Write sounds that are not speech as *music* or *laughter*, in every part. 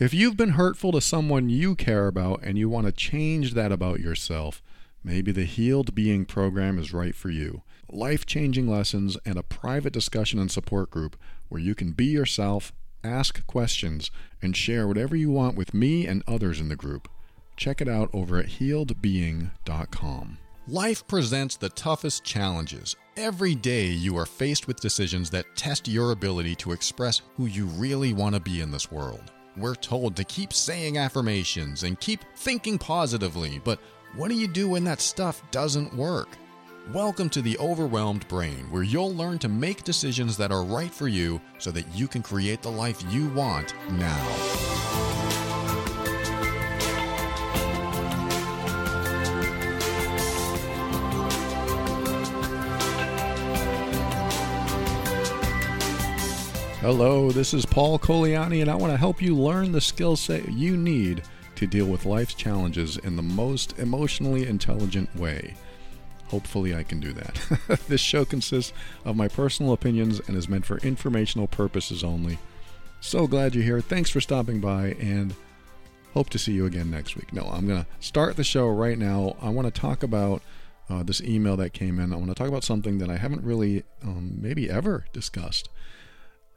If you've been hurtful to someone you care about and you want to change that about yourself, maybe the Healed Being program is right for you. Life changing lessons and a private discussion and support group where you can be yourself, ask questions, and share whatever you want with me and others in the group. Check it out over at healedbeing.com. Life presents the toughest challenges. Every day you are faced with decisions that test your ability to express who you really want to be in this world. We're told to keep saying affirmations and keep thinking positively, but what do you do when that stuff doesn't work? Welcome to the Overwhelmed Brain, where you'll learn to make decisions that are right for you so that you can create the life you want now. Hello, this is Paul Colaianni, and I want to help you learn the skill set you need to deal with life's challenges in the most emotionally intelligent way. Hopefully, I can do that. *laughs* this show consists of my personal opinions and is meant for informational purposes only. So glad you're here. Thanks for stopping by, and hope to see you again next week. No, I'm going to start the show right now. I want to talk about uh, this email that came in. I want to talk about something that I haven't really, um, maybe ever discussed.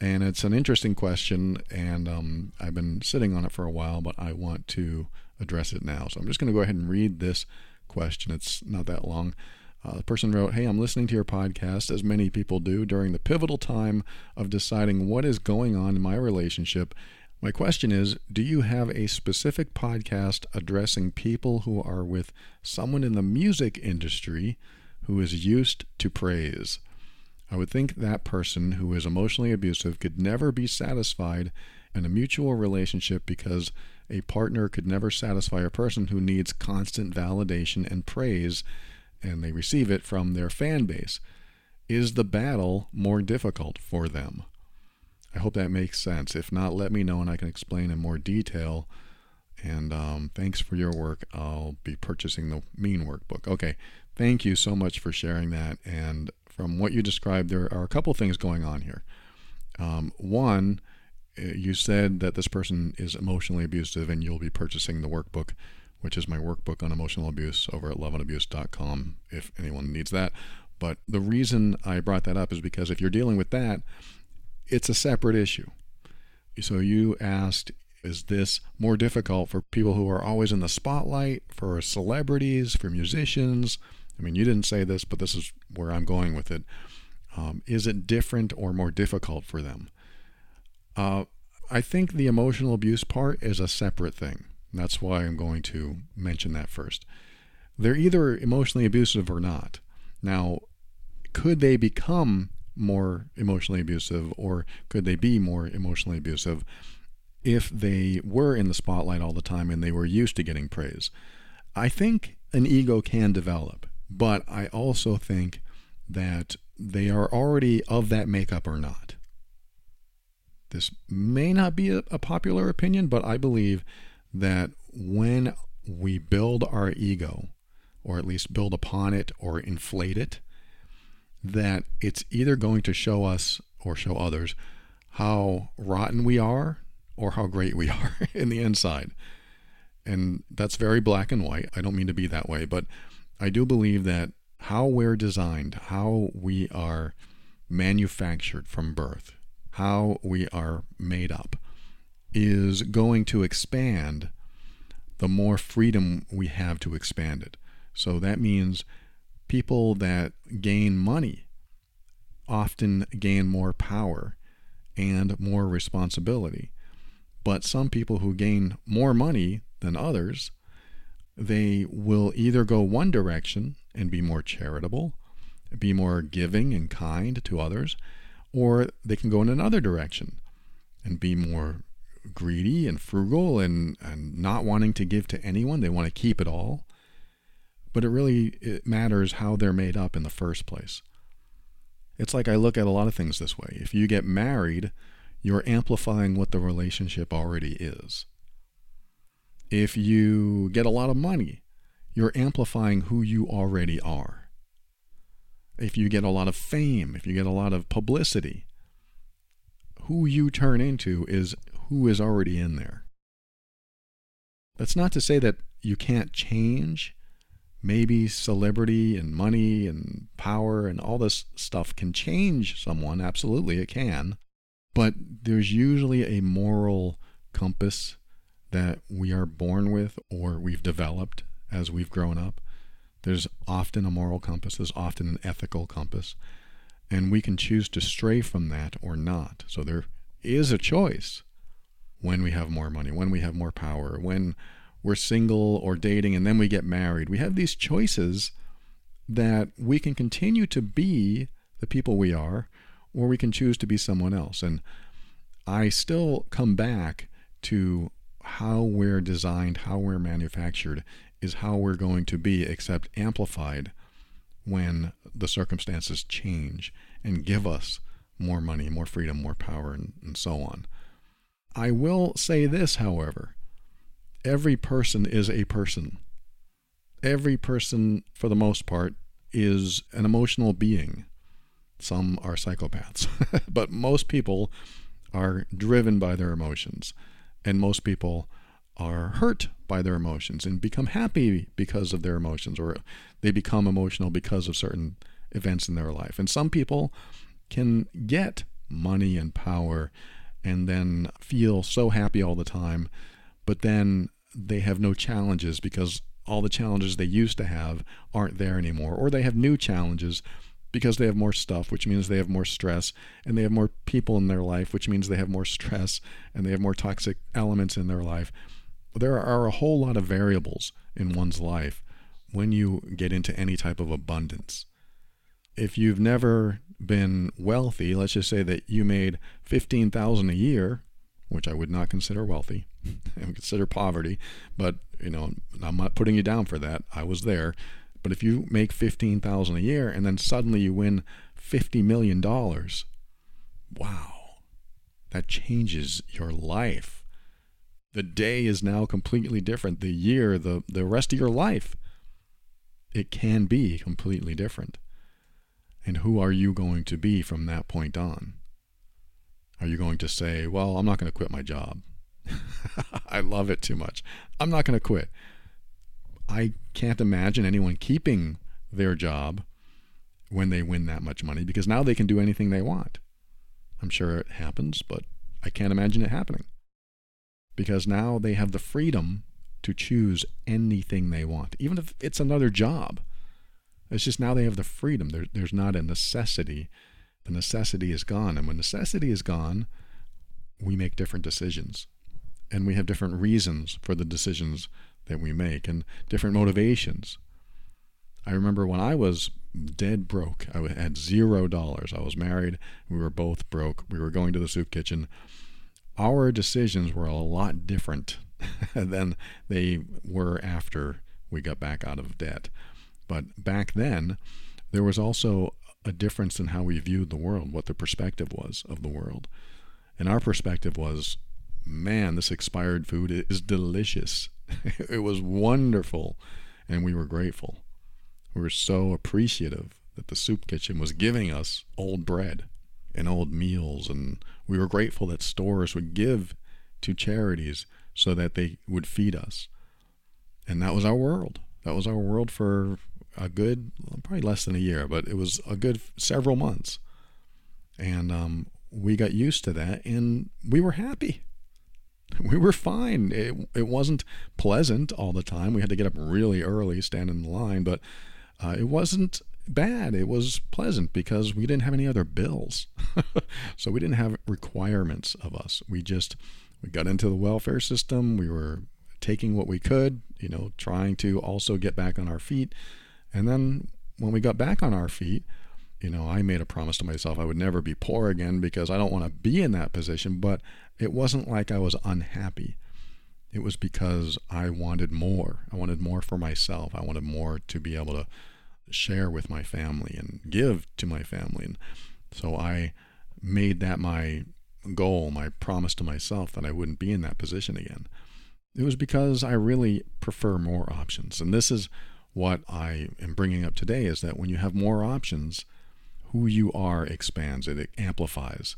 And it's an interesting question, and um, I've been sitting on it for a while, but I want to address it now. So I'm just going to go ahead and read this question. It's not that long. Uh, the person wrote, Hey, I'm listening to your podcast, as many people do, during the pivotal time of deciding what is going on in my relationship. My question is Do you have a specific podcast addressing people who are with someone in the music industry who is used to praise? I would think that person who is emotionally abusive could never be satisfied in a mutual relationship because a partner could never satisfy a person who needs constant validation and praise, and they receive it from their fan base. Is the battle more difficult for them? I hope that makes sense. If not, let me know and I can explain in more detail. And um, thanks for your work. I'll be purchasing the Mean Workbook. Okay, thank you so much for sharing that. And from what you described, there are a couple things going on here. Um, one, uh, you said that this person is emotionally abusive and you'll be purchasing the workbook, which is my workbook on emotional abuse over at loveandabuse.com if anyone needs that. But the reason I brought that up is because if you're dealing with that, it's a separate issue. So you asked, is this more difficult for people who are always in the spotlight, for celebrities, for musicians? I mean, you didn't say this, but this is where I'm going with it. Um, is it different or more difficult for them? Uh, I think the emotional abuse part is a separate thing. That's why I'm going to mention that first. They're either emotionally abusive or not. Now, could they become more emotionally abusive or could they be more emotionally abusive if they were in the spotlight all the time and they were used to getting praise? I think an ego can develop. But I also think that they are already of that makeup or not. This may not be a, a, popular opinion, but I believe that when we build our ego, or at least build upon it or inflate it, that it's either going to show us or show others how rotten we are or how great we *laughs* are in the inside. And that's very black and white. I don't mean to be that way, but I do believe that how we're designed, how we are manufactured from birth, how we are made up, is going to expand the more freedom we have to expand it. So that means people that gain money often gain more power and more responsibility. But some people who gain more money than others they will either go one direction and be more charitable, be more giving and kind to others, or they can go in another direction and be more greedy and frugal and, and not wanting to give to anyone. They want to keep it all. But it really it matters how they're made up in the first place. It's like I look at a lot of things this way. If you get married, you're amplifying what the relationship already is. If you get a lot of money, you're amplifying who you already are. If you get a lot of fame, if you get a lot of publicity, who you turn into is who is already in there. That's not to say that you can't change. Maybe celebrity and money and power and all this stuff can change someone. Absolutely, it can. But there's usually a moral compass that we are born with or we've developed as we've grown up. There's often a moral compass, there's often an ethical compass, and we can choose to stray from that or not. So there is a choice when we have more money, when we have more power, when we're single or dating and then we get married. We have these choices that we can continue to be the people we are, or we can choose to be someone else. And I still come back to how we're designed, how we're manufactured, is how we're going to be, except amplified when the circumstances change and give us more money, more freedom, more power, and, and so on. I will say this, however every person is a person. Every person, for the most part, is an emotional being. Some are psychopaths, *laughs* but most people are driven by their emotions, and most people are hurt by their emotions and become happy because of their emotions, or they become emotional because of certain events in their life. And some people can get money and power and then feel so happy all the time, but then they have no challenges because all the challenges they used to have aren't there anymore, or they have new challenges because they have more stuff, which means they have more stress, and they have more people in their life, which means they have more stress, and they have more toxic elements in their life. There are a whole lot of variables in one's life when you get into any type of abundance. If you've never been wealthy, let's just say that you made 15,000 a year, which I would not consider wealthy, *laughs* I would consider poverty, but you know, I'm not putting you down for that. I was there. But if you make 15,000 a year and then suddenly you win 50 million dollars, wow. That changes your life. The day is now completely different. The year, the the rest of your life it can be completely different. And who are you going to be from that point on? Are you going to say, well, I'm not going to quit my job? *laughs* I love it too much. I'm not going to quit. I can't imagine anyone keeping their job when they win that much money because now they can do anything they want. I'm sure it happens, but I can't imagine it happening because now they have the freedom to choose anything they want, even if it's another job. It's just now they have the freedom. There, there's not a necessity. The necessity is gone. And when necessity is gone, we make different decisions. And we have different reasons for the decisions that we make and different motivations. I remember when I was dead broke, I had zero dollars. I was married. We were both broke. We were going to the soup kitchen. Our decisions were a lot different *laughs* than they were after we got back out of debt. But back then, there was also a difference in how we viewed the world, what the perspective was of the world. And our perspective was, man, this expired food is delicious. *laughs* it was wonderful. And we were grateful. We were so appreciative that the soup kitchen was giving us old bread and old meals. And we were grateful that stores would give to charities so that they would feed us. And that was our world. That was our world for a good, probably less than a year, but it was a good several months. And um, we got used to that and we were happy. We were fine. It, it wasn't pleasant all the time. We had to get up really early, stand in the line, but uh, it wasn't bad. It was pleasant because we didn't have any other bills. *laughs* so we didn't have requirements of us. We just we got into the welfare system. We were taking what we could, you know, trying to also get back on our feet. And then when we got back on our feet, you know, I made a promise to myself I would never be poor again because I don't want to be in that position. But it wasn't like I was unhappy. It was because I wanted more. I wanted more for myself. I wanted more to be able to share with my family and give to my family. And so I made that my goal, my promise to myself that I wouldn't be in that position again. It was because I really prefer more options. And this is what I am bringing up today is that when you have more options, who you are expands, it amplifies.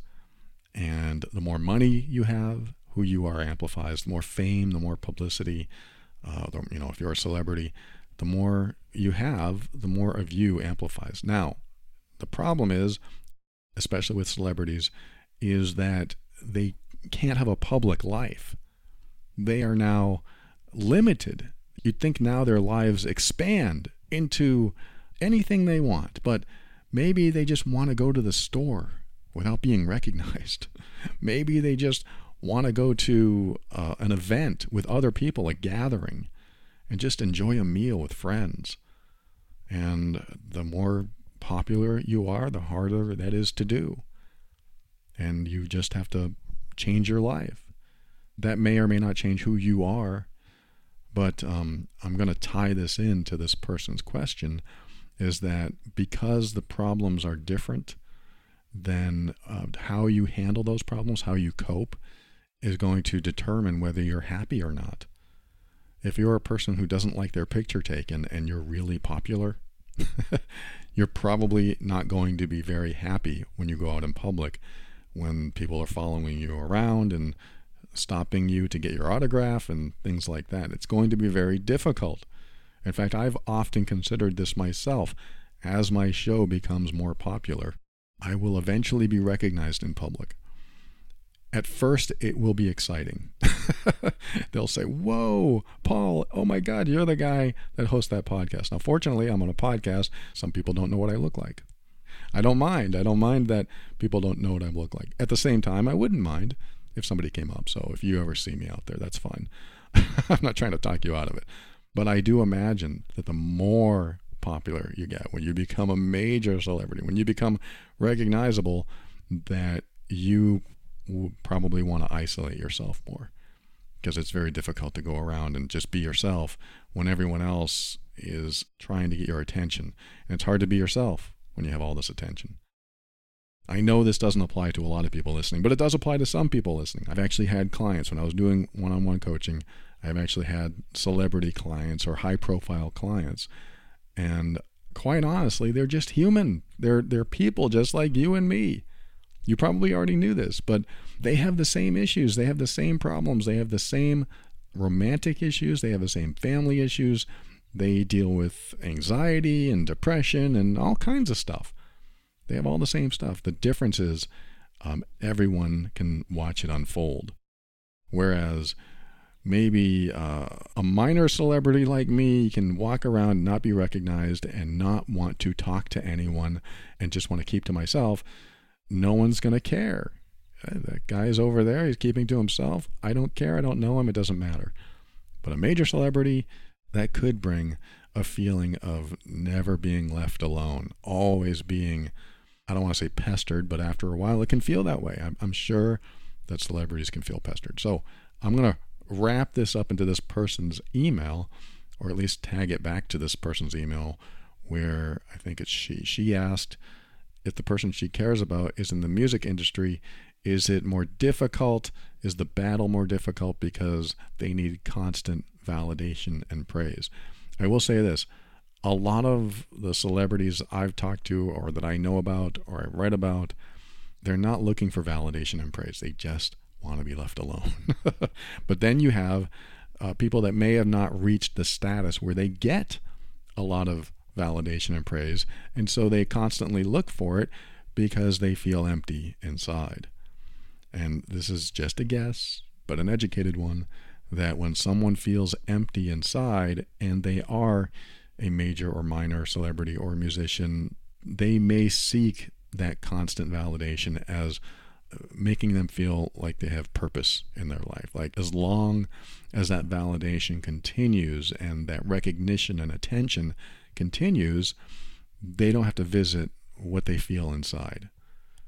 And the more money you have, who you are amplifies. The more fame, the more publicity, uh, the, you know, if you're a celebrity, the more you have, the more of you amplifies. Now, the problem is, especially with celebrities, is that they can't have a public life. They are now limited. You'd think now their lives expand into anything they want, but maybe they just want to go to the store without being recognized. *laughs* maybe they just want to go to uh, an event with other people, a gathering, and just enjoy a meal with friends. And the more popular you are, the harder that is to do. And you just have to change your life. That may or may not change who you are, but um, I'm going to tie this in to this person's question is that because the problems are different, then uh, how you handle those problems, how you cope, is going to determine whether you're happy or not. If you're a person who doesn't like their picture taken and you're really popular, *laughs* you're probably not going to be very happy when you go out in public when people are following you around and stopping you to get your autograph and things like that. It's going to be very difficult. In fact, I've often considered this myself. As my show becomes more popular, I will eventually be recognized in public. At first, it will be exciting. *laughs* They'll say, Whoa, Paul, oh my God, you're the guy that hosts that podcast. Now, fortunately, I'm on a podcast. Some people don't know what I look like. I don't mind. I don't mind that people don't know what I look like. At the same time, I wouldn't mind if somebody came up. So if you ever see me out there, that's fine. *laughs* I'm not trying to talk you out of it. But I do imagine that the more popular you get, when you become a major celebrity, when you become recognizable, that you probably want to isolate yourself more because it's very difficult to go around and just be yourself when everyone else is trying to get your attention. And it's hard to be yourself when you have all this attention. I know this doesn't apply to a lot of people listening, but it does apply to some people listening. I've actually had clients when I was doing one on one coaching, I've actually had celebrity clients or high profile clients. And quite honestly, they're just human. They're, they're people just like you and me. You probably already knew this, but they have the same issues. They have the same problems. They have the same romantic issues. They have the same family issues. They deal with anxiety and depression and all kinds of stuff. They have all the same stuff. The difference is um, everyone can watch it unfold. Whereas maybe uh, a minor celebrity like me can walk around, not be recognized, and not want to talk to anyone and just want to keep to myself. No one's going to care. Uh, that guy's over there. He's keeping to himself. I don't care. I don't know him. It doesn't matter. But a major celebrity, that could bring a feeling of never being left alone, always being, I don't want to say pestered, but after a while it can feel that way. I'm, I'm sure that celebrities can feel pestered. So I'm going to wrap this up into this person's email, or at least tag it back to this person's email where I think it's she. She asked if the person she cares about is in the music industry, is it more difficult? Is the battle more difficult because they need constant validation and praise? I will say this a lot of the celebrities I've talked to or that I know about or I read about, they're not looking for validation and praise. They just want to be left alone. *laughs* but then you have uh, people that may have not reached the status where they get a lot of validation and praise, and so they constantly look for it because they feel empty inside. And this is just a guess, but an educated one, that when someone feels empty inside and they are a major or minor celebrity or musician, they may seek that constant validation as making them feel like they have purpose in their life. Like as long as that validation continues and that recognition and attention continues, they don't have to visit what they feel inside.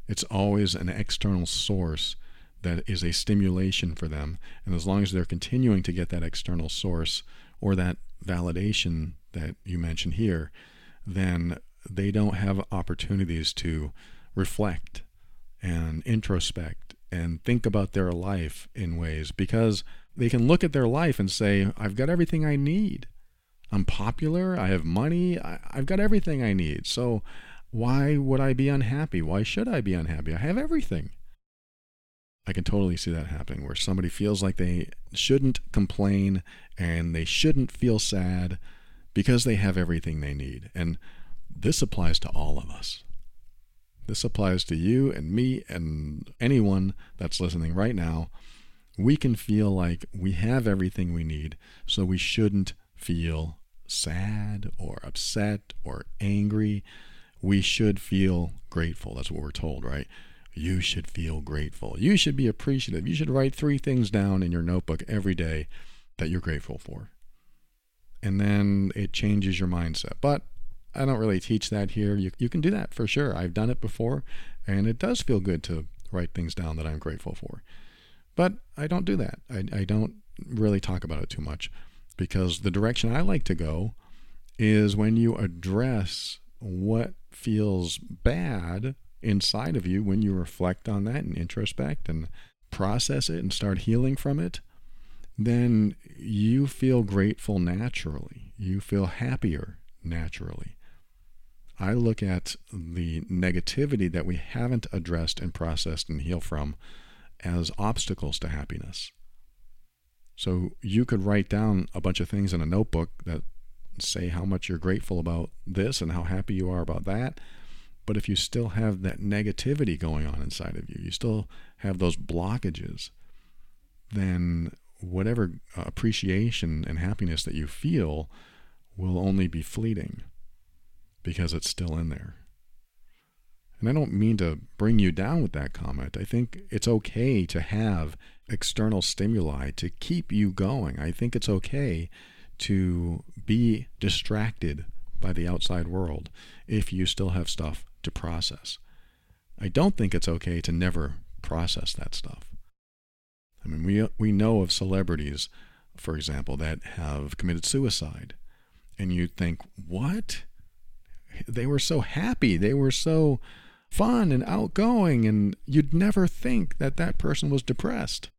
It's always an external source that is a stimulation for them. And as long as they're continuing to get that external source or that validation that you mentioned here, then they don't have opportunities to reflect and introspect and think about their life in ways because they can look at their life and say, I've got everything I need. I'm popular. I have money. I, have got everything I need. So why would I be unhappy? Why should I be unhappy? I have everything. I can totally see that happening where somebody feels like they shouldn't complain and they shouldn't feel sad because they have everything they need. And this applies to all of us. This applies to you and me and anyone that's listening right now. We can feel like we have everything we need, so we shouldn't feel sad or upset or angry. We should feel grateful. That's what we're told, right? You should feel grateful. You should be appreciative. You should write three things down in your notebook every day that you're grateful for. And then it changes your mindset. But I don't really teach that here. You, you can do that for sure. I've done it before, and it does feel good to write things down that I'm grateful for. But I don't do that. I, I don't really talk about it too much because the direction I like to go is when you address what feels bad inside of you when you reflect on that and introspect and process it and start healing from it, then you feel grateful naturally. You feel happier naturally. I look at the negativity that we haven't addressed and processed and healed from as obstacles to happiness. So you could write down a bunch of things in a notebook that say how much you're grateful about this and how happy you are about that. But if you still have that negativity going on inside of you, you still have those blockages, then whatever uh, appreciation and happiness that you feel will only be fleeting because it's still in there. And I don't mean to bring you down with that comment. I think it's okay to have external stimuli to keep you going. I think it's okay to be distracted by the outside world if you still have stuff to process. I don't think it's okay to never process that stuff. I mean, we, we know of celebrities, for example, that have committed suicide. And you think, what? They were so happy. They were so fun and outgoing. And you'd never think that that person was depressed.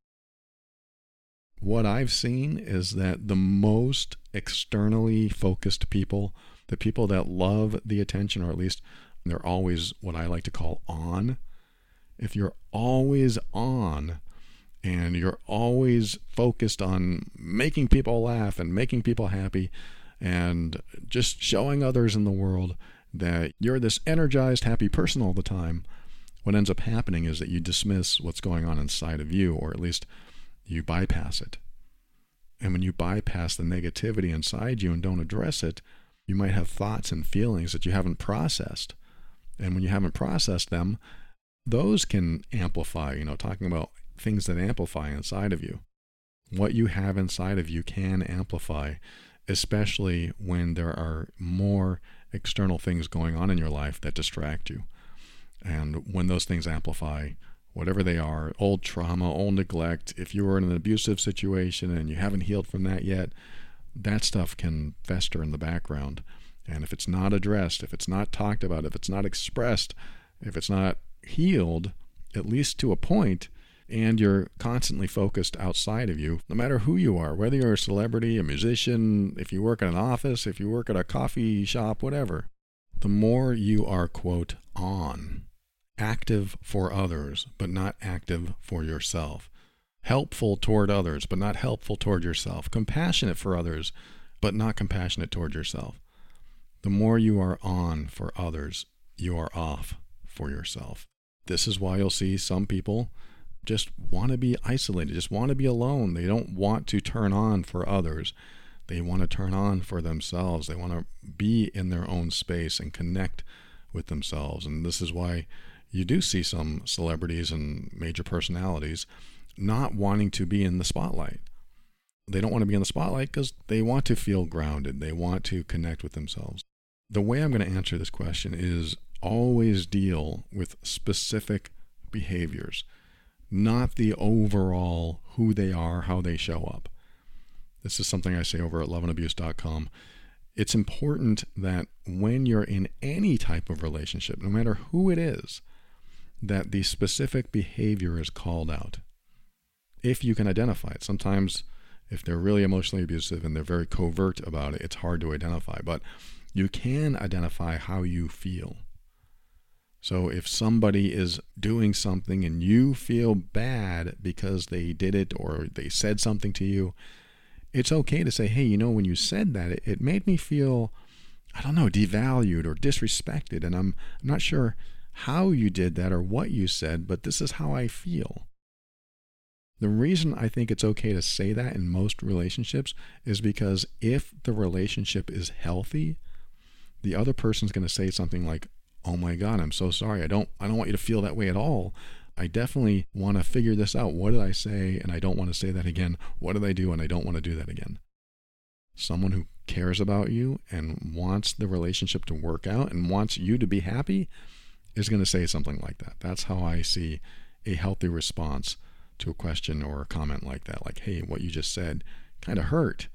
What I've seen is that the most externally focused people, the people that love the attention, or at least they're always what I like to call on. If you're always on and you're always focused on making people laugh and making people happy and just showing others in the world that you're this energized, happy person all the time, what ends up happening is that you dismiss what's going on inside of you, or at least you bypass it. And when you bypass the negativity inside you and don't address it, you might have thoughts and feelings that you haven't processed. And when you haven't processed them, those can amplify, you know, talking about things that amplify inside of you. What you have inside of you can amplify, especially when there are more external things going on in your life that distract you. And when those things amplify, whatever they are, old trauma, old neglect, if you were in an abusive situation and you haven't healed from that yet, that stuff can fester in the background and if it's not addressed, if it's not talked about, if it's not expressed, if it's not healed, at least to a point, and you're constantly focused outside of you, no matter who you are, whether you're a celebrity, a musician, if you work in an office, if you work at a coffee shop, whatever, the more you are, quote, on, active for others, but not active for yourself, helpful toward others, but not helpful toward yourself, compassionate for others, but not compassionate toward yourself. The more you are on for others, you are off for yourself. This is why you'll see some people just want to be isolated, just want to be alone. They don't want to turn on for others. They want to turn on for themselves. They want to be in their own space and connect with themselves. And this is why you do see some celebrities and major personalities not wanting to be in the spotlight they don't want to be in the spotlight because they want to feel grounded. They want to connect with themselves. The way I'm going to answer this question is always deal with specific behaviors, not the overall who they are, how they show up. This is something I say over at loveandabuse.com. It's important that when you're in any type of relationship, no matter who it is, that the specific behavior is called out. If you can identify it. Sometimes if they're really emotionally abusive and they're very covert about it, it's hard to identify. But you can identify how you feel. So if somebody is doing something and you feel bad because they did it or they said something to you, it's okay to say, hey, you know, when you said that, it, it made me feel, I don't know, devalued or disrespected. And I'm, I'm not sure how you did that or what you said, but this is how I feel. The reason I think it's okay to say that in most relationships is because if the relationship is healthy, the other person's going to say something like, "Oh my god, I'm so sorry. I don't I don't want you to feel that way at all. I definitely want to figure this out. What did I say and I don't want to say that again? What did I do and I don't want to do that again?" Someone who cares about you and wants the relationship to work out and wants you to be happy is going to say something like that. That's how I see a healthy response to a question or a comment like that. Like, hey, what you just said kind of hurt.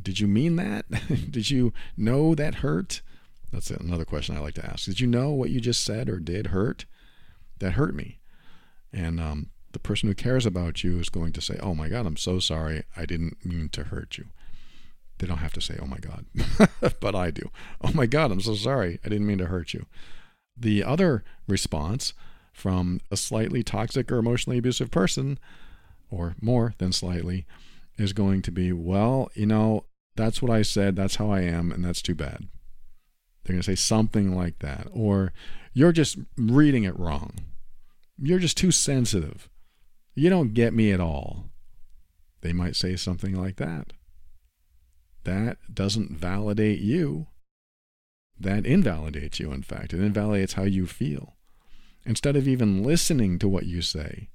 Did you mean that? *laughs* did you know that hurt? That's another question I like to ask. Did you know what you just said or did hurt? That hurt me. And um, the person who cares about you is going to say, Oh my God, I'm so sorry. I didn't mean to hurt you. They don't have to say, Oh my God, *laughs* but I do. Oh my God, I'm so sorry. I didn't mean to hurt you. The other response from a slightly toxic or emotionally abusive person, or more than slightly, is going to be, well, you know, that's what I said, that's how I am, and that's too bad. They're going to say something like that. Or, you're just reading it wrong. You're just too sensitive. You don't get me at all. They might say something like that. That doesn't validate you. That invalidates you, in fact. It invalidates how you feel. Instead of even listening to what you say,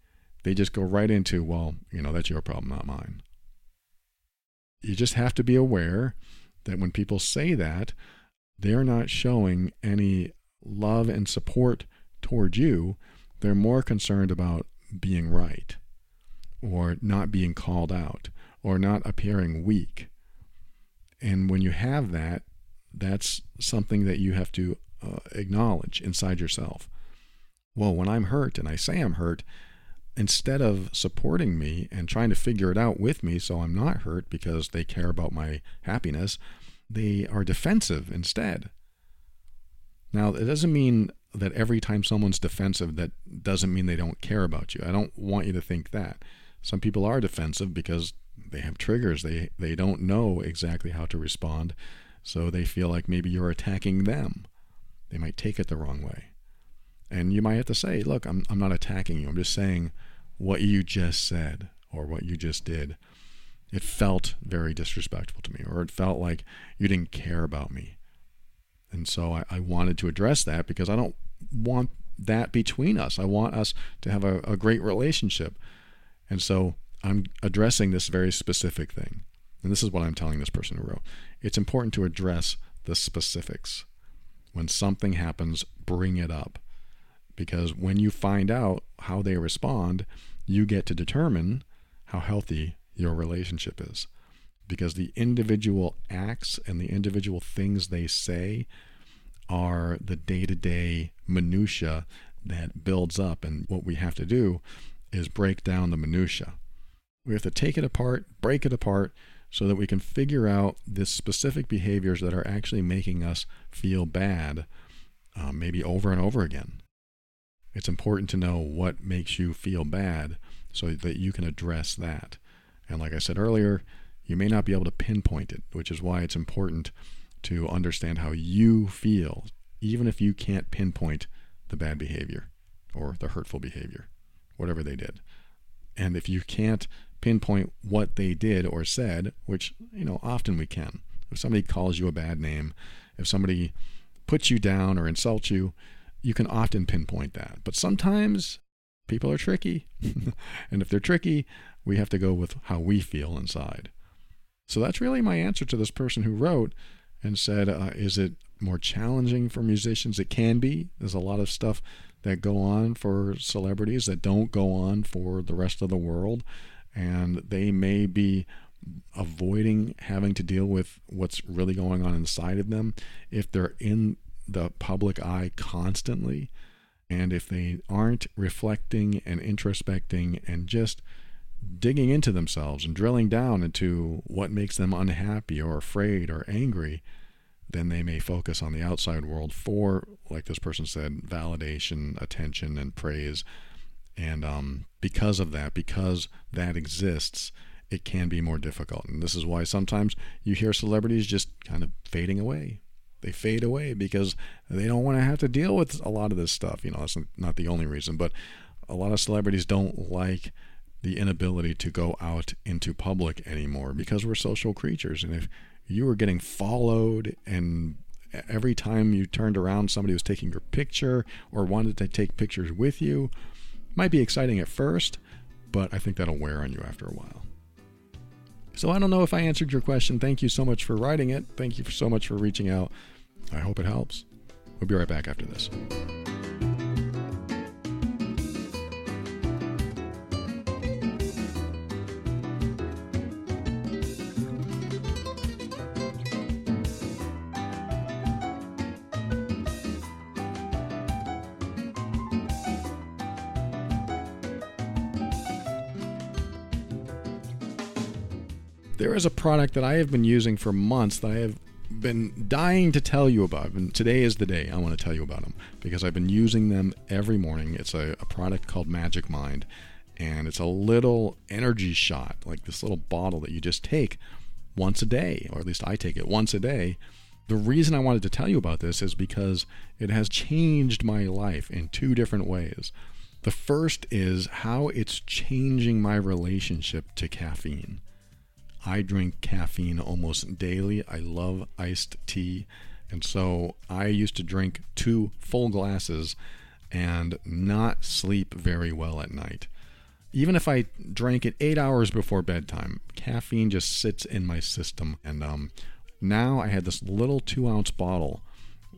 they just go right into, well, you know, that's your problem, not mine. You just have to be aware that when people say that, they're not showing any love and support toward you. They're more concerned about being right or not being called out or not appearing weak. And when you have that, that's something that you have to uh, acknowledge inside yourself well, when I'm hurt and I say I'm hurt, instead of supporting me and trying to figure it out with me so I'm not hurt because they care about my happiness, they are defensive instead. Now, it doesn't mean that every time someone's defensive, that doesn't mean they don't care about you. I don't want you to think that. Some people are defensive because they have triggers. They they don't know exactly how to respond, so they feel like maybe you're attacking them. They might take it the wrong way. And you might have to say, look, I'm, I'm not attacking you. I'm just saying what you just said or what you just did. It felt very disrespectful to me, or it felt like you didn't care about me. And so I, I wanted to address that because I don't want that between us. I want us to have a, a great relationship. And so I'm addressing this very specific thing. And this is what I'm telling this person who wrote. It's important to address the specifics. When something happens, bring it up because when you find out how they respond, you get to determine how healthy your relationship is. Because the individual acts and the individual things they say are the day to day minutia that builds up. And what we have to do is break down the minutia. We have to take it apart, break it apart, so that we can figure out the specific behaviors that are actually making us feel bad, uh, maybe over and over again. It's important to know what makes you feel bad so that you can address that. And like I said earlier, you may not be able to pinpoint it, which is why it's important to understand how you feel, even if you can't pinpoint the bad behavior or the hurtful behavior, whatever they did. And if you can't pinpoint what they did or said, which, you know, often we can. If somebody calls you a bad name, if somebody puts you down or insults you, you can often pinpoint that. But sometimes people are tricky. *laughs* and if they're tricky, we have to go with how we feel inside. So that's really my answer to this person who wrote and said, uh, Is it more challenging for musicians? It can be. There's a lot of stuff that go on for celebrities that don't go on for the rest of the world. And they may be avoiding having to deal with what's really going on inside of them if they're in the public eye constantly. And if they aren't reflecting and introspecting and just digging into themselves and drilling down into what makes them unhappy or afraid or angry, then they may focus on the outside world for, like this person said, validation, attention, and praise. And um, because of that, because that exists, it can be more difficult. And this is why sometimes you hear celebrities just kind of fading away. They fade away because they don't want to have to deal with a lot of this stuff. You know, that's not the only reason, but a lot of celebrities don't like the inability to go out into public anymore because we're social creatures. And if you were getting followed and every time you turned around somebody was taking your picture or wanted to take pictures with you might be exciting at first but i think that'll wear on you after a while. So i don't know if i answered your question. Thank you so much for writing it. Thank you so much for reaching out. I hope it helps. We'll be right back after this is a product that I have been using for months that I have been dying to tell you about. And today is the day I want to tell you about them because I've been using them every morning. It's a, a product called Magic Mind, and it's a little energy shot, like this little bottle that you just take once a day, or at least I take it once a day. The reason I wanted to tell you about this is because it has changed my life in two different ways. The first is how it's changing my relationship to caffeine. I drink caffeine almost daily. I love iced tea. And so I used to drink two full glasses and not sleep very well at night. Even if I drank it eight hours before bedtime, caffeine just sits in my system. And um, now I had this little two ounce bottle,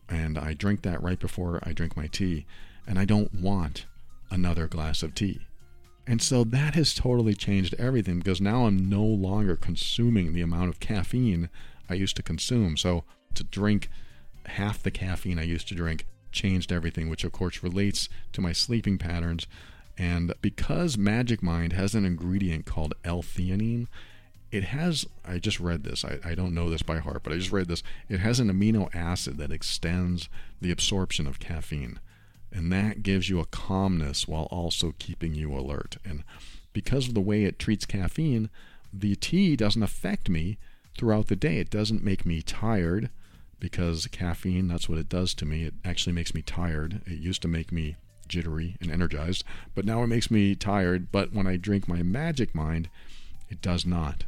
and I drink that right before I drink my tea. And I don't want another glass of tea. And so that has totally changed everything because now I'm no longer consuming the amount of caffeine I used to consume. So to drink half the caffeine I used to drink changed everything, which of course relates to my sleeping patterns. And because Magic Mind has an ingredient called L-theanine, it has, I just read this, I, I don't know this by heart, but I just read this. It has an amino acid that extends the absorption of caffeine. And that gives you a calmness while also keeping you alert. And because of the way it treats caffeine, the tea doesn't affect me throughout the day. It doesn't make me tired because caffeine, that's what it does to me. It actually makes me tired. It used to make me jittery and energized, but now it makes me tired. But when I drink my Magic Mind, it does not.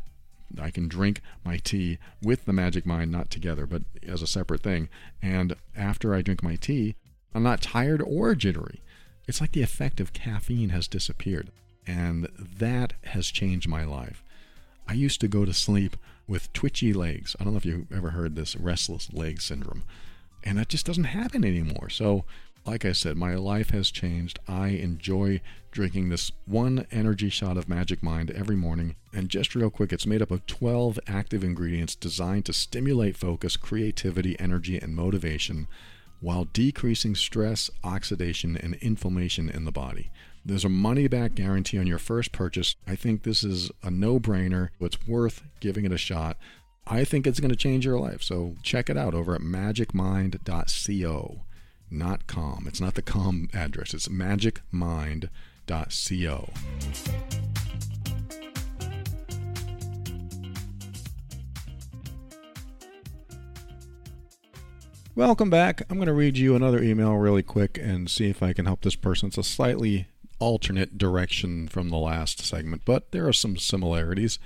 I can drink my tea with the Magic Mind, not together, but as a separate thing. And after I drink my tea, I'm not tired or jittery. It's like the effect of caffeine has disappeared. And that has changed my life. I used to go to sleep with twitchy legs. I don't know if you've ever heard this restless leg syndrome. And that just doesn't happen anymore. So, like I said, my life has changed. I enjoy drinking this one energy shot of Magic Mind every morning. And just real quick, it's made up of 12 active ingredients designed to stimulate focus, creativity, energy, and motivation while decreasing stress, oxidation, and inflammation in the body. There's a money back guarantee on your first purchase. I think this is a no brainer. It's worth giving it a shot. I think it's going to change your life. So check it out over at magicmind.co, not com. It's not the com address, it's magicmind.co. Welcome back. I'm going to read you another email really quick and see if I can help this person. It's a slightly alternate direction from the last segment, but there are some similarities.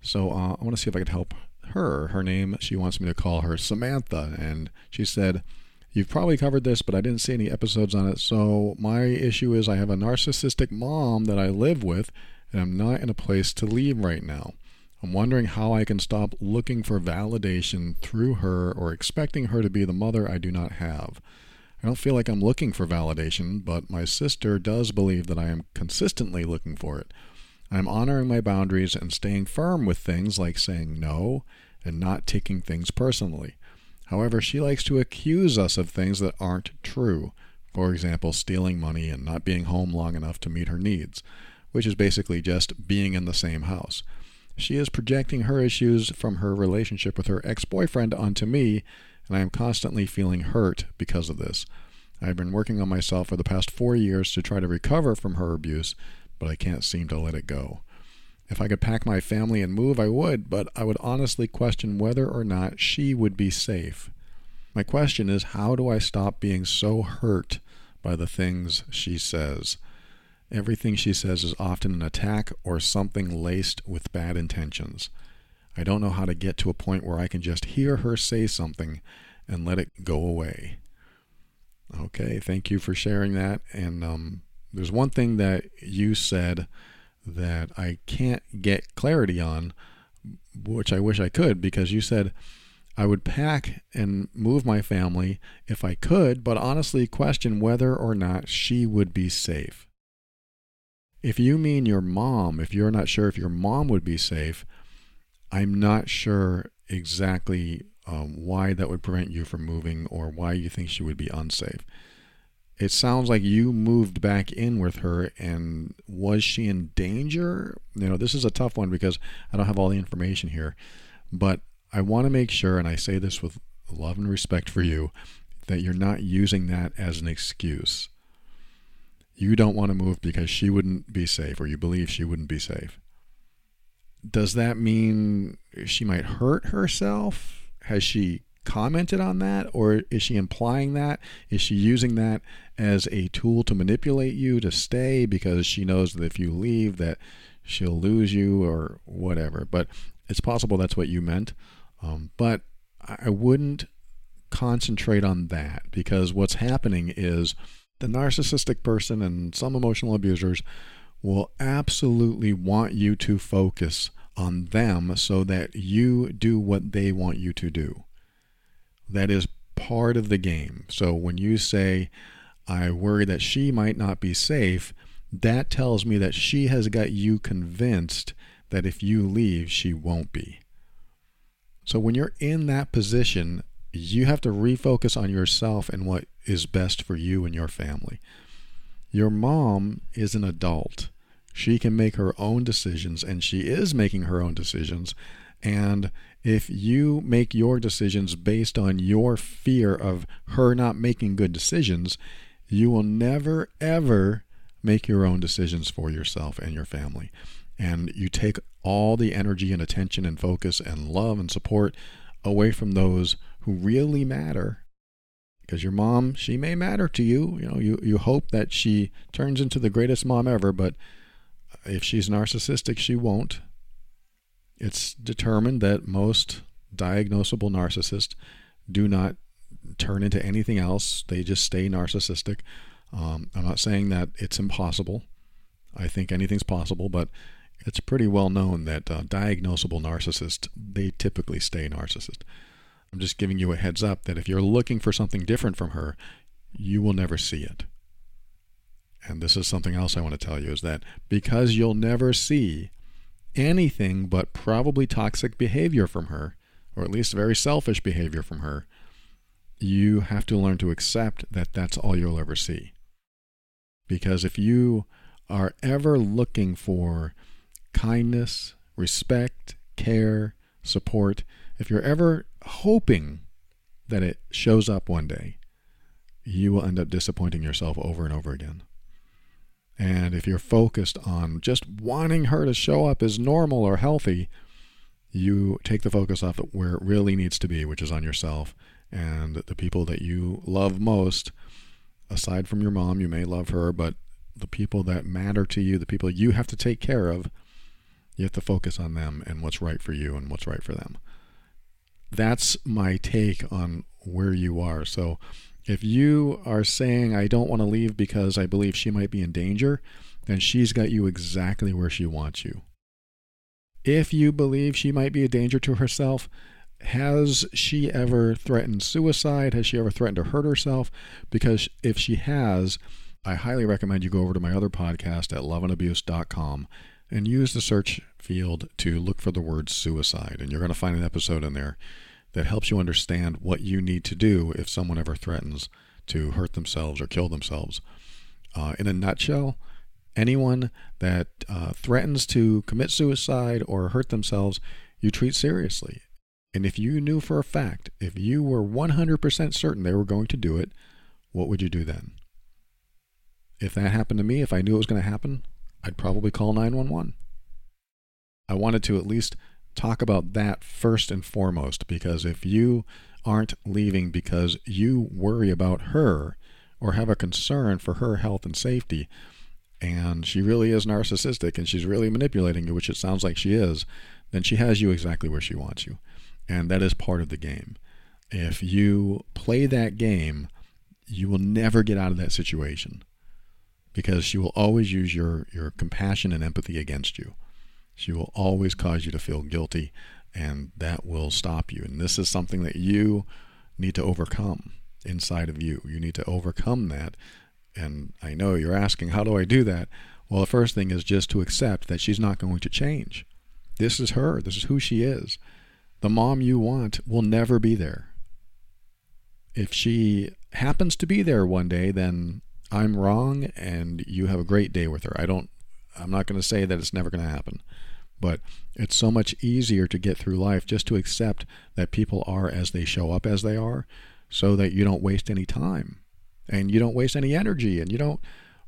So uh, I want to see if I can help her. Her name, she wants me to call her Samantha, and she said, You've probably covered this, but I didn't see any episodes on it. So my issue is I have a narcissistic mom that I live with, and I'm not in a place to leave right now. I'm wondering how I can stop looking for validation through her or expecting her to be the mother I do not have. I don't feel like I'm looking for validation, but my sister does believe that I am consistently looking for it. I'm honoring my boundaries and staying firm with things like saying no and not taking things personally. However, she likes to accuse us of things that aren't true. For example, stealing money and not being home long enough to meet her needs, which is basically just being in the same house. She is projecting her issues from her relationship with her ex boyfriend onto me, and I am constantly feeling hurt because of this. I've been working on myself for the past four years to try to recover from her abuse, but I can't seem to let it go. If I could pack my family and move, I would, but I would honestly question whether or not she would be safe. My question is how do I stop being so hurt by the things she says? Everything she says is often an attack or something laced with bad intentions. I don't know how to get to a point where I can just hear her say something and let it go away. Okay, thank you for sharing that. And um, there's one thing that you said that I can't get clarity on, which I wish I could, because you said I would pack and move my family if I could, but honestly question whether or not she would be safe. If you mean your mom, if you're not sure if your mom would be safe, I'm not sure exactly um, why that would prevent you from moving or why you think she would be unsafe. It sounds like you moved back in with her, and was she in danger? You know, this is a tough one because I don't have all the information here, but I want to make sure, and I say this with love and respect for you, that you're not using that as an excuse you don't want to move because she wouldn't be safe or you believe she wouldn't be safe. Does that mean she might hurt herself? Has she commented on that or is she implying that? Is she using that as a tool to manipulate you to stay because she knows that if you leave that she'll lose you or whatever. But it's possible that's what you meant. Um, but I wouldn't concentrate on that because what's happening is the narcissistic person and some emotional abusers will absolutely want you to focus on them so that you do what they want you to do. That is part of the game. So when you say, I worry that she might not be safe, that tells me that she has got you convinced that if you leave, she won't be. So when you're in that position, you have to refocus on yourself and what is best for you and your family. Your mom is an adult. She can make her own decisions, and she is making her own decisions. And if you make your decisions based on your fear of her not making good decisions, you will never, ever make your own decisions for yourself and your family. And you take all the energy and attention and focus and love and support away from those who really matter because your mom she may matter to you you know you, you hope that she turns into the greatest mom ever but if she's narcissistic she won't. It's determined that most diagnosable narcissists do not turn into anything else. They just stay narcissistic. Um, i'm not saying that it's impossible. I think anything's possible but it's pretty well known that uh, diagnosable narcissists they typically stay narcissist I'm just giving you a heads up that if you're looking for something different from her, you will never see it. And this is something else I want to tell you is that because you'll never see anything but probably toxic behavior from her, or at least very selfish behavior from her, you have to learn to accept that that's all you'll ever see. Because if you are ever looking for kindness, respect, care, support, if you're ever hoping that it shows up one day, you will end up disappointing yourself over and over again. And if you're focused on just wanting her to show up as normal or healthy, you take the focus off where it really needs to be, which is on yourself and the people that you love most. Aside from your mom, you may love her, but the people that matter to you, the people you have to take care of, you have to focus on them and what's right for you and what's right for them that's my take on where you are. So if you are saying, I don't want to leave because I believe she might be in danger, then she's got you exactly where she wants you. If you believe she might be a danger to herself, has she ever threatened suicide? Has she ever threatened to hurt herself? Because if she has, I highly recommend you go over to my other podcast at loveandabuse.com and use the search field to look for the word suicide. And you're going to find an episode in there that helps you understand what you need to do if someone ever threatens to hurt themselves or kill themselves. Uh, in a nutshell, anyone that uh, threatens to commit suicide or hurt themselves, you treat seriously. And if you knew for a fact, if you were 100% certain they were going to do it, what would you do then? If that happened to me, if I knew it was going to happen, I'd probably call 911. I wanted to at least talk about that first and foremost because if you aren't leaving because you worry about her or have a concern for her health and safety, and she really is narcissistic and she's really manipulating you, which it sounds like she is, then she has you exactly where she wants you. And that is part of the game. If you play that game, you will never get out of that situation because she will always use your, your compassion and empathy against you. She will always cause you to feel guilty, and that will stop you. And this is something that you need to overcome inside of you. You need to overcome that. And I know you're asking, how do I do that? Well, the first thing is just to accept that she's not going to change. This is her, this is who she is. The mom you want will never be there. If she happens to be there one day, then I'm wrong and you have a great day with her. I don't I'm not going to say that it's never going to happen, but it's so much easier to get through life just to accept that people are as they show up as they are so that you don't waste any time and you don't waste any energy and you don't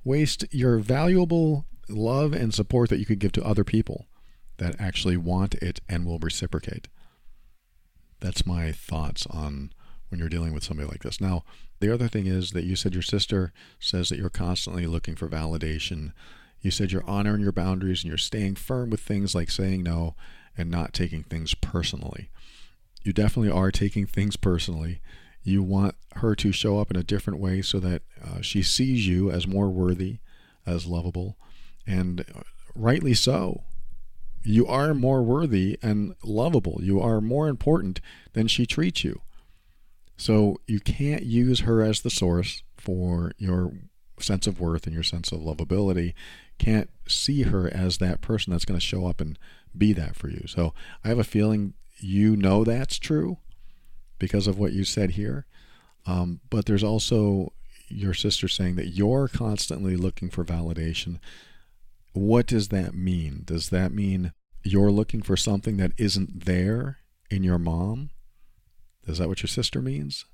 waste your valuable love and support that you could give to other people that actually want it and will reciprocate. That's my thoughts on when you're dealing with somebody like this. Now, the other thing is that you said your sister says that you're constantly looking for validation you said you're honoring your boundaries and you're staying firm with things like saying no and not taking things personally. You definitely are taking things personally. You want her to show up in a different way so that uh, she sees you as more worthy, as lovable, and uh, rightly so. You are more worthy and lovable. You are more important than she treats you. So you can't use her as the source for your sense of worth and your sense of lovability can't see her as that person that's going to show up and be that for you. So I have a feeling you know that's true because of what you said here. Um, but there's also your sister saying that you're constantly looking for validation. What does that mean? Does that mean you're looking for something that isn't there in your mom? Is that what your sister means?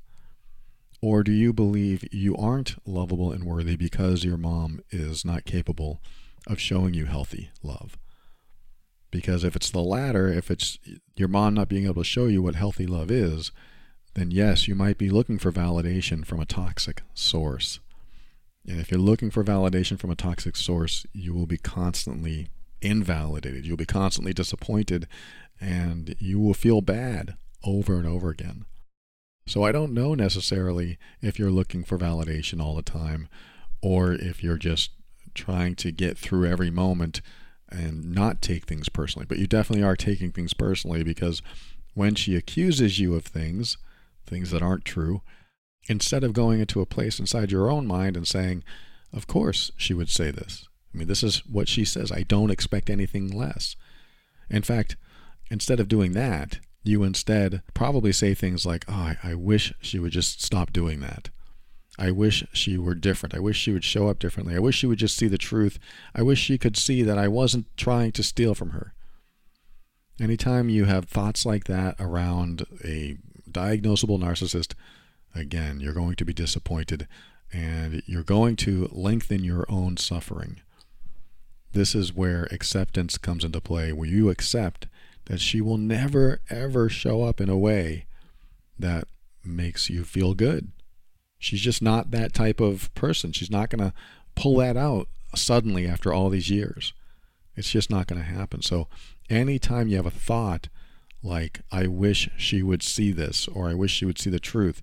Or do you believe you aren't lovable and worthy because your mom is not capable of showing you healthy love? Because if it's the latter, if it's your mom not being able to show you what healthy love is, then yes, you might be looking for validation from a toxic source. And if you're looking for validation from a toxic source, you will be constantly invalidated. You'll be constantly disappointed and you will feel bad over and over again. So I don't know necessarily if you're looking for validation all the time or if you're just trying to get through every moment and not take things personally. But you definitely are taking things personally because when she accuses you of things, things that aren't true, instead of going into a place inside your own mind and saying, Of course she would say this. I mean, this is what she says. I don't expect anything less. In fact, instead of doing that, you instead probably say things like, Oh, I, I wish she would just stop doing that. I wish she were different. I wish she would show up differently. I wish she would just see the truth. I wish she could see that I wasn't trying to steal from her. Anytime you have thoughts like that around a diagnosable narcissist, again, you're going to be disappointed and you're going to lengthen your own suffering. This is where acceptance comes into play, where you accept that she will never, ever show up in a way that makes you feel good. She's just not that type of person. She's not going to pull that out suddenly after all these years. It's just not going to happen. So, anytime you have a thought like, I wish she would see this, or I wish she would see the truth,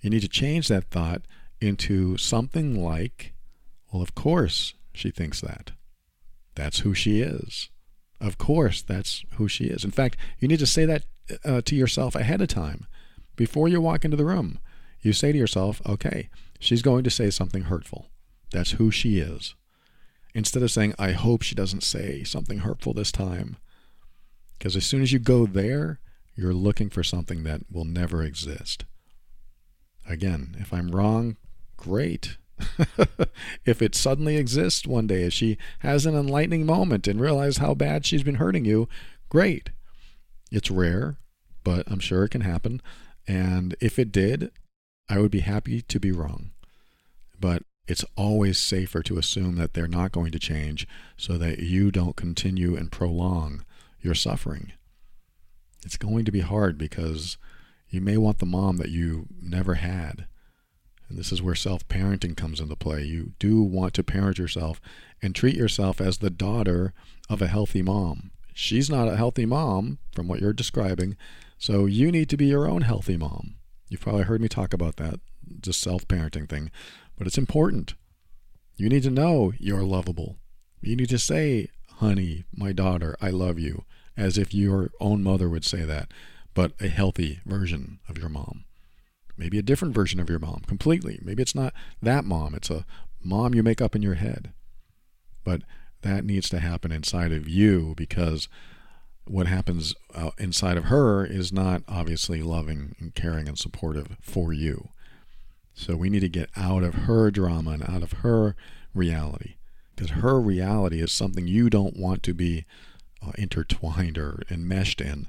you need to change that thought into something like, well, of course she thinks that. That's who she is. Of course, that's who she is. In fact, you need to say that uh, to yourself ahead of time. Before you walk into the room, you say to yourself, okay, she's going to say something hurtful. That's who she is. Instead of saying, I hope she doesn't say something hurtful this time. Because as soon as you go there, you're looking for something that will never exist. Again, if I'm wrong, great. *laughs* if it suddenly exists one day, if she has an enlightening moment and realizes how bad she's been hurting you, great. It's rare, but I'm sure it can happen. And if it did, I would be happy to be wrong. But it's always safer to assume that they're not going to change so that you don't continue and prolong your suffering. It's going to be hard because you may want the mom that you never had. And this is where self parenting comes into play. You do want to parent yourself and treat yourself as the daughter of a healthy mom. She's not a healthy mom, from what you're describing, so you need to be your own healthy mom. You've probably heard me talk about that, just self parenting thing, but it's important. You need to know you're lovable. You need to say, honey, my daughter, I love you, as if your own mother would say that, but a healthy version of your mom. Maybe a different version of your mom completely. Maybe it's not that mom, it's a mom you make up in your head. But that needs to happen inside of you because what happens uh, inside of her is not obviously loving and caring and supportive for you. So we need to get out of her drama and out of her reality because her reality is something you don't want to be uh, intertwined or enmeshed in.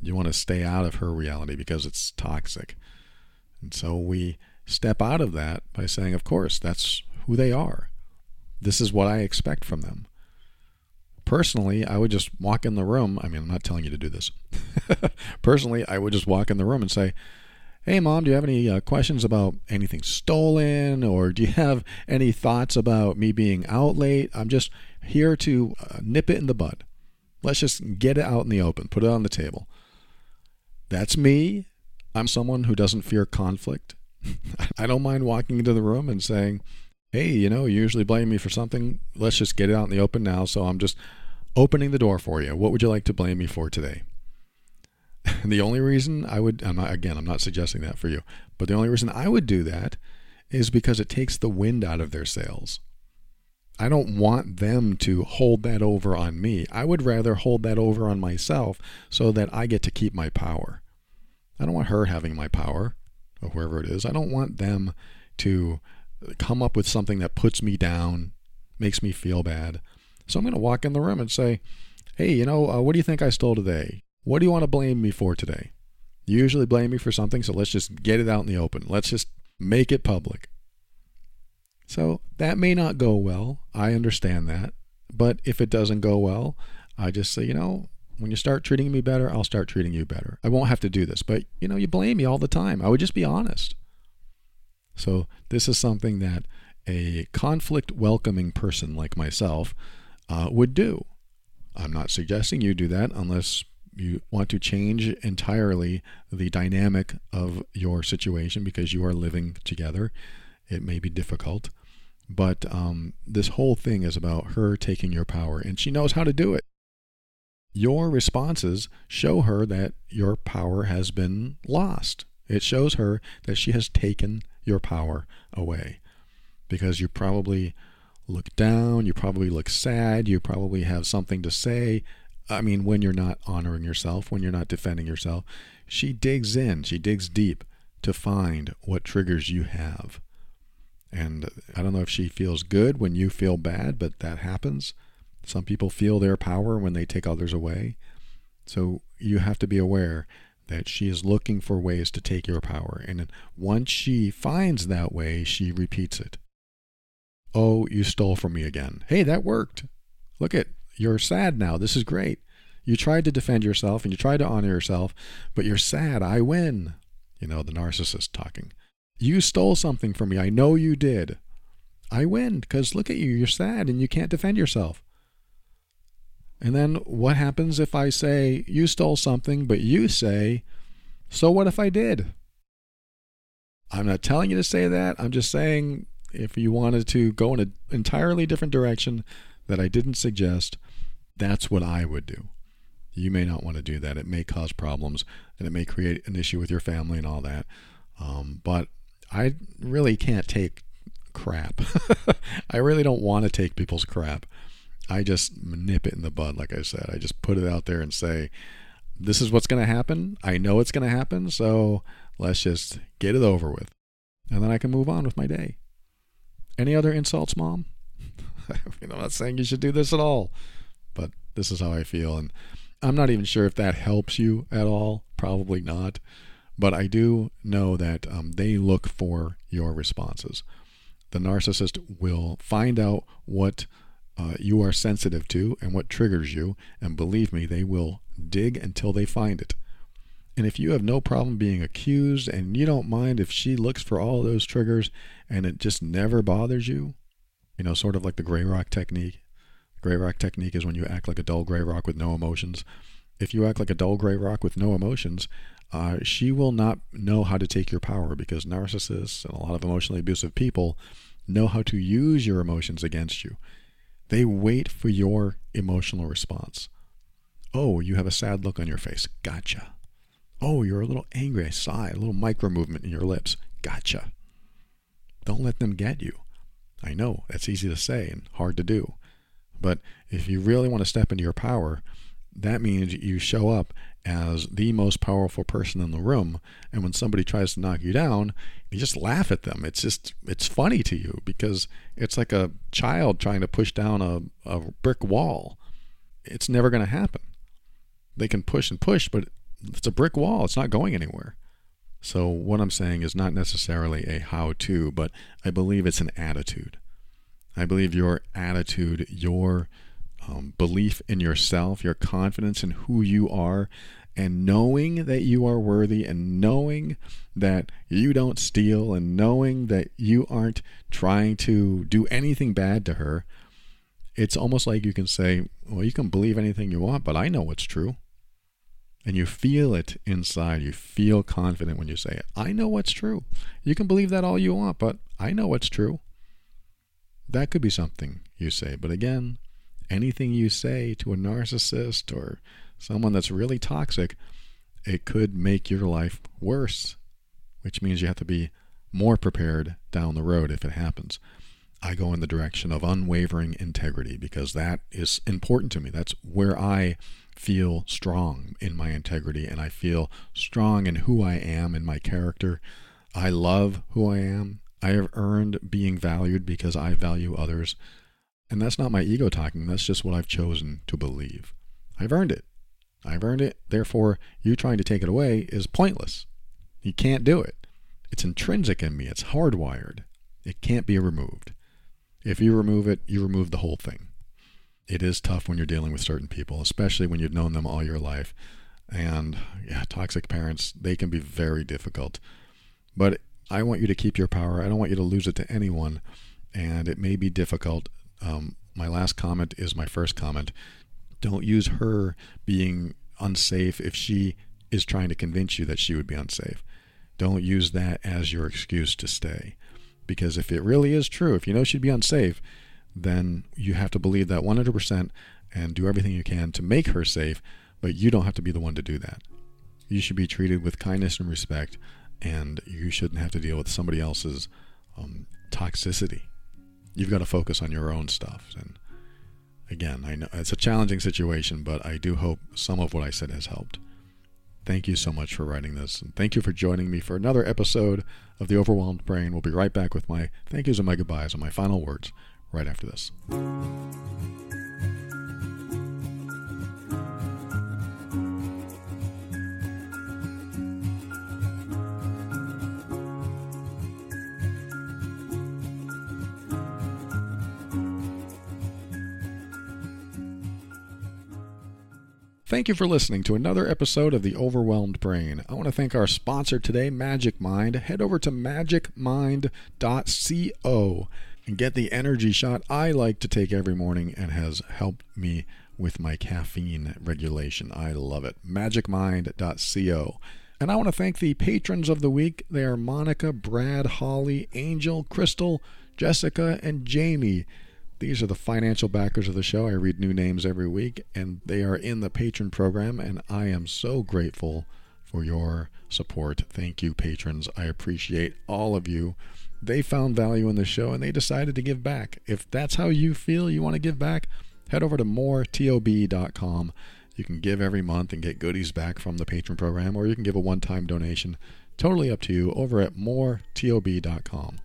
You want to stay out of her reality because it's toxic. And so we step out of that by saying, of course, that's who they are. This is what I expect from them. Personally, I would just walk in the room. I mean, I'm not telling you to do this. *laughs* Personally, I would just walk in the room and say, Hey, mom, do you have any uh, questions about anything stolen? Or do you have any thoughts about me being out late? I'm just here to uh, nip it in the bud. Let's just get it out in the open, put it on the table. That's me. I'm someone who doesn't fear conflict. *laughs* I don't mind walking into the room and saying, hey, you know, you usually blame me for something. Let's just get it out in the open now. So I'm just opening the door for you. What would you like to blame me for today? *laughs* the only reason I would, I'm not, again, I'm not suggesting that for you, but the only reason I would do that is because it takes the wind out of their sails. I don't want them to hold that over on me. I would rather hold that over on myself so that I get to keep my power. I don't want her having my power, or whoever it is. I don't want them to come up with something that puts me down, makes me feel bad. So I'm going to walk in the room and say, hey, you know, uh, what do you think I stole today? What do you want to blame me for today? You usually blame me for something, so let's just get it out in the open. Let's just make it public. So that may not go well. I understand that. But if it doesn't go well, I just say, you know, when you start treating me better, I'll start treating you better. I won't have to do this. But, you know, you blame me all the time. I would just be honest. So this is something that a conflict welcoming person like myself uh, would do. I'm not suggesting you do that unless you want to change entirely the dynamic of your situation because you are living together. It may be difficult, but um, this whole thing is about her taking your power, and she knows how to do it. Your responses show her that your power has been lost. It shows her that she has taken your power away because you probably look down, you probably look sad, you probably have something to say. I mean, when you're not honoring yourself, when you're not defending yourself, she digs in, she digs deep to find what triggers you have. And I don't know if she feels good when you feel bad, but that happens. Some people feel their power when they take others away. So you have to be aware that she is looking for ways to take your power. And once she finds that way, she repeats it. Oh, you stole from me again. Hey, that worked. Look at, you're sad now. This is great. You tried to defend yourself and you tried to honor yourself, but you're sad. I win. You know, the narcissist talking. You stole something from me. I know you did. I win because look at you. You're sad and you can't defend yourself. And then what happens if I say, you stole something, but you say, so what if I did? I'm not telling you to say that. I'm just saying if you wanted to go in an entirely different direction that I didn't suggest, that's what I would do. You may not want to do that. It may cause problems and it may create an issue with your family and all that. Um, but I really can't take crap. *laughs* I really don't want to take people's crap. I just nip it in the bud, like I said. I just put it out there and say, this is what's going to happen. I know it's going to happen. So let's just get it over with. And then I can move on with my day. Any other insults, mom? *laughs* I'm not saying you should do this at all, but this is how I feel. And I'm not even sure if that helps you at all, Probably not. But I do know that um, they look for your responses. The narcissist will find out what uh, you are sensitive to and what triggers you, and believe me, they will dig until they find it. And if you have no problem being accused and you don't mind if she looks for all those triggers and it just never bothers you, you know, sort of like the gray rock technique. Gray rock technique is when you act like a dull gray rock with no emotions. If you act like a dull gray rock with no emotions, uh, she will not know how to take your power because narcissists and a lot of emotionally abusive people know how to use your emotions against you. They wait for your emotional response. Oh, you have a sad look on your face. Gotcha. Oh, you're a little angry. I it. A little micro movement in your lips. Gotcha. Don't let them get you. I know that's easy to say and hard to do. But if you really want to step into your power, that means you show up as the most powerful person in the room. And when somebody tries to knock you down, you just laugh at them. It's just, it's funny to you because it's like a child trying to push down a, a brick wall. It's never going to happen. They can push and push, but it's a brick wall. It's not going anywhere. So, what I'm saying is not necessarily a how to, but I believe it's an attitude. I believe your attitude, your um, belief in yourself, your confidence in who you are, and knowing that you are worthy, and knowing that you don't steal, and knowing that you aren't trying to do anything bad to her, it's almost like you can say, Well, you can believe anything you want, but I know what's true. And you feel it inside. You feel confident when you say. I know what's true. You can believe that all you want, but I know what's true. That could be something you say. But again, anything you say to a narcissist or someone that's really toxic, it could make your life worse, which means you have to be more prepared down the road if it happens. I go in the direction of unwavering integrity because that is important to me. That's where I feel strong in my integrity and I feel strong in who I am and my character. I love who I am. I have earned being valued because I value others. And that's not my ego talking, that's just what I've chosen to believe. I've earned it. I've earned it. Therefore, you trying to take it away is pointless. You can't do it. It's intrinsic in me, it's hardwired. It can't be removed. If you remove it, you remove the whole thing. It is tough when you're dealing with certain people, especially when you've known them all your life. And yeah, toxic parents, they can be very difficult. But I want you to keep your power. I don't want you to lose it to anyone. And it may be difficult. Um, my last comment is my first comment. Don't use her being unsafe if she is trying to convince you that she would be unsafe. Don't use that as your excuse to stay. Because if it really is true, if you know she'd be unsafe, then you have to believe that 100% and do everything you can to make her safe, but you don't have to be the one to do that. You should be treated with kindness and respect, and you shouldn't have to deal with somebody else's um, toxicity. You've got to focus on your own stuff. And again, I know it's a challenging situation, but I do hope some of what I said has helped. Thank you so much for writing this, and thank you for joining me for another episode of The Overwhelmed Brain. We'll be right back with my thank yous and my goodbyes and my final words right after this. Thank you for listening to another episode of The Overwhelmed Brain. I want to thank our sponsor today, Magic Mind. Head over to magicmind.co and get the energy shot I like to take every morning and has helped me with my caffeine regulation. I love it. magicmind.co. And I want to thank the patrons of the week. They are Monica, Brad, Holly, Angel, Crystal, Jessica, and Jamie. These are the financial backers of the show. I read new names every week, and they are in the patron program, and I am so grateful for your support. Thank you, patrons. I appreciate all of you. They found value in the show and they decided to give back. If that's how you feel you want to give back, head over to moretob.com. You can give every month and get goodies back from the patron program, or you can give a one time donation. Totally up to you over at moretob.com.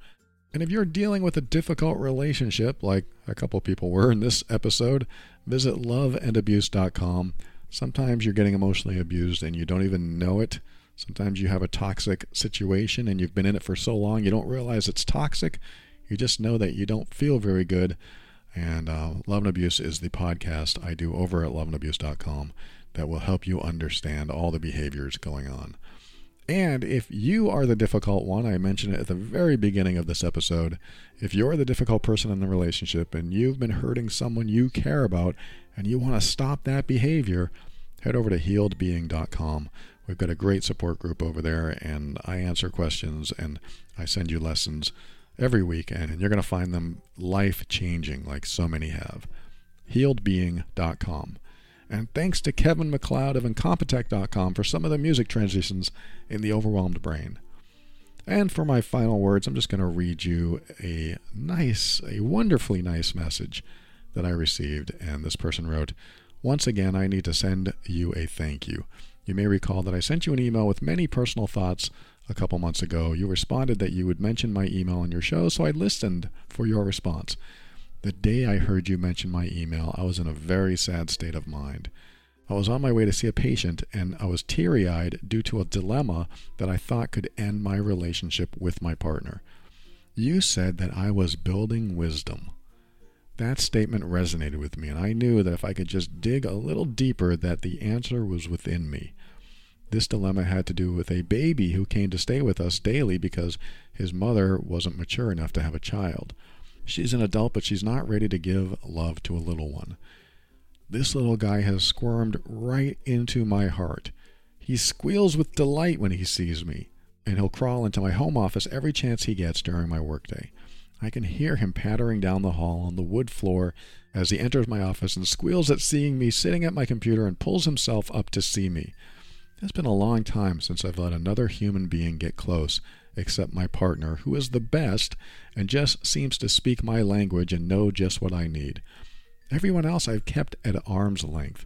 And if you're dealing with a difficult relationship, like a couple people were in this episode, visit loveandabuse.com. Sometimes you're getting emotionally abused and you don't even know it. Sometimes you have a toxic situation and you've been in it for so long you don't realize it's toxic. You just know that you don't feel very good. And uh, Love and Abuse is the podcast I do over at loveandabuse.com that will help you understand all the behaviors going on. And if you are the difficult one, I mentioned it at the very beginning of this episode. If you're the difficult person in the relationship and you've been hurting someone you care about and you want to stop that behavior, head over to healedbeing.com. We've got a great support group over there, and I answer questions and I send you lessons every week, and you're going to find them life changing, like so many have. HealedBeing.com. And thanks to Kevin MacLeod of Incompetech.com for some of the music transitions in The Overwhelmed Brain. And for my final words, I'm just going to read you a nice, a wonderfully nice message that I received. And this person wrote, Once again, I need to send you a thank you. You may recall that I sent you an email with many personal thoughts a couple months ago. You responded that you would mention my email on your show, so I listened for your response. The day I heard you mention my email, I was in a very sad state of mind. I was on my way to see a patient and I was teary eyed due to a dilemma that I thought could end my relationship with my partner. You said that I was building wisdom. That statement resonated with me, and I knew that if I could just dig a little deeper, that the answer was within me. This dilemma had to do with a baby who came to stay with us daily because his mother wasn't mature enough to have a child. She's an adult, but she's not ready to give love to a little one. This little guy has squirmed right into my heart. He squeals with delight when he sees me, and he'll crawl into my home office every chance he gets during my workday. I can hear him pattering down the hall on the wood floor as he enters my office and squeals at seeing me sitting at my computer and pulls himself up to see me. It's been a long time since I've let another human being get close, except my partner, who is the best and just seems to speak my language and know just what I need. Everyone else I've kept at arm's length.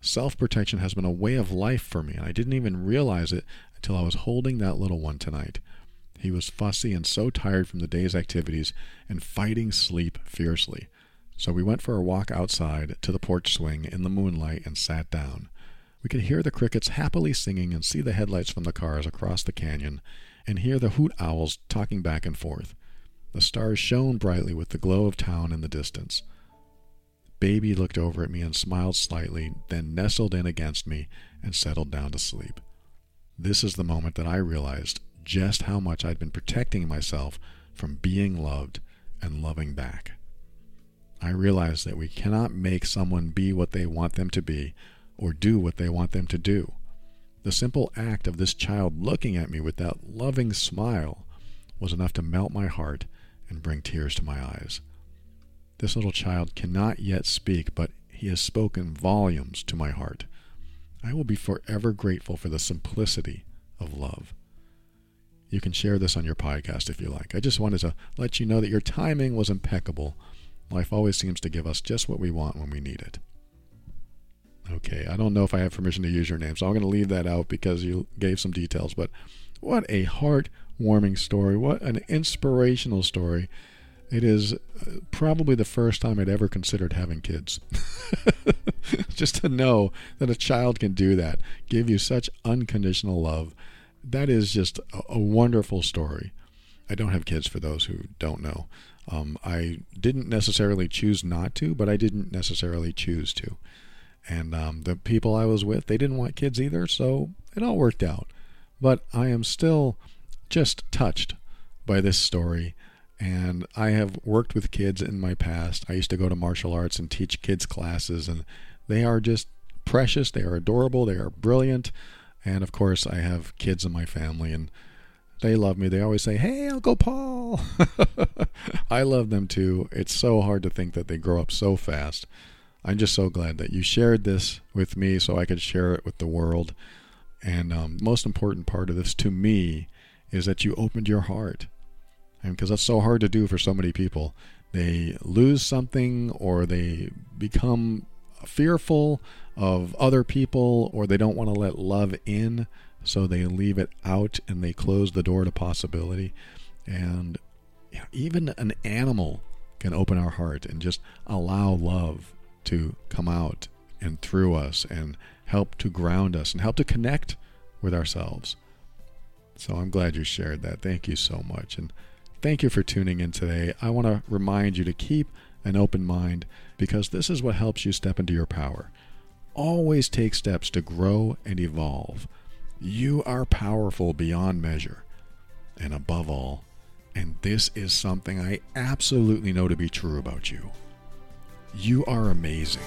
Self protection has been a way of life for me, and I didn't even realize it until I was holding that little one tonight. He was fussy and so tired from the day's activities and fighting sleep fiercely. So we went for a walk outside to the porch swing in the moonlight and sat down. We could hear the crickets happily singing and see the headlights from the cars across the canyon and hear the hoot owls talking back and forth. The stars shone brightly with the glow of town in the distance. Baby looked over at me and smiled slightly, then nestled in against me and settled down to sleep. This is the moment that I realized just how much I'd been protecting myself from being loved and loving back. I realized that we cannot make someone be what they want them to be or do what they want them to do. The simple act of this child looking at me with that loving smile was enough to melt my heart and bring tears to my eyes. This little child cannot yet speak, but he has spoken volumes to my heart. I will be forever grateful for the simplicity of love. You can share this on your podcast if you like. I just wanted to let you know that your timing was impeccable. Life always seems to give us just what we want when we need it. Okay, I don't know if I have permission to use your name, so I'm going to leave that out because you gave some details. But what a heartwarming story. What an inspirational story. It is uh, probably the first time I'd ever considered having kids. *laughs* Just to know that a child can do that, give you such unconditional love, that is just a, a wonderful story. I don't have kids for those who don't know. Um, I didn't necessarily choose not to, but I didn't necessarily choose to. And um, the people I was with, they didn't want kids either, so it all worked out. But I am still just touched by this story. And I have worked with kids in my past. I used to go to martial arts and teach kids classes, and they are just precious. They are adorable. They are brilliant. And of course, I have kids in my family, and they love me. They always say, Hey, Uncle Paul. *laughs* I love them too. It's so hard to think that they grow up so fast. I'm just so glad that you shared this with me so I could share it with the world. And um, most important part of this to me is that you opened your heart. And because that's so hard to do for so many people. They lose something or they become fearful of other people or they don't want to let love in. So they leave it out and they close the door to possibility. And even an animal can open our heart and just allow love to come out and through us and help to ground us and help to connect with ourselves. So I'm glad you shared that. Thank you so much. And thank you for tuning in today. I want to remind you to keep an open mind because this is what helps you step into your power. Always take steps to grow and evolve. You are powerful beyond measure. And above all, and this is something I absolutely know to be true about you, you are amazing.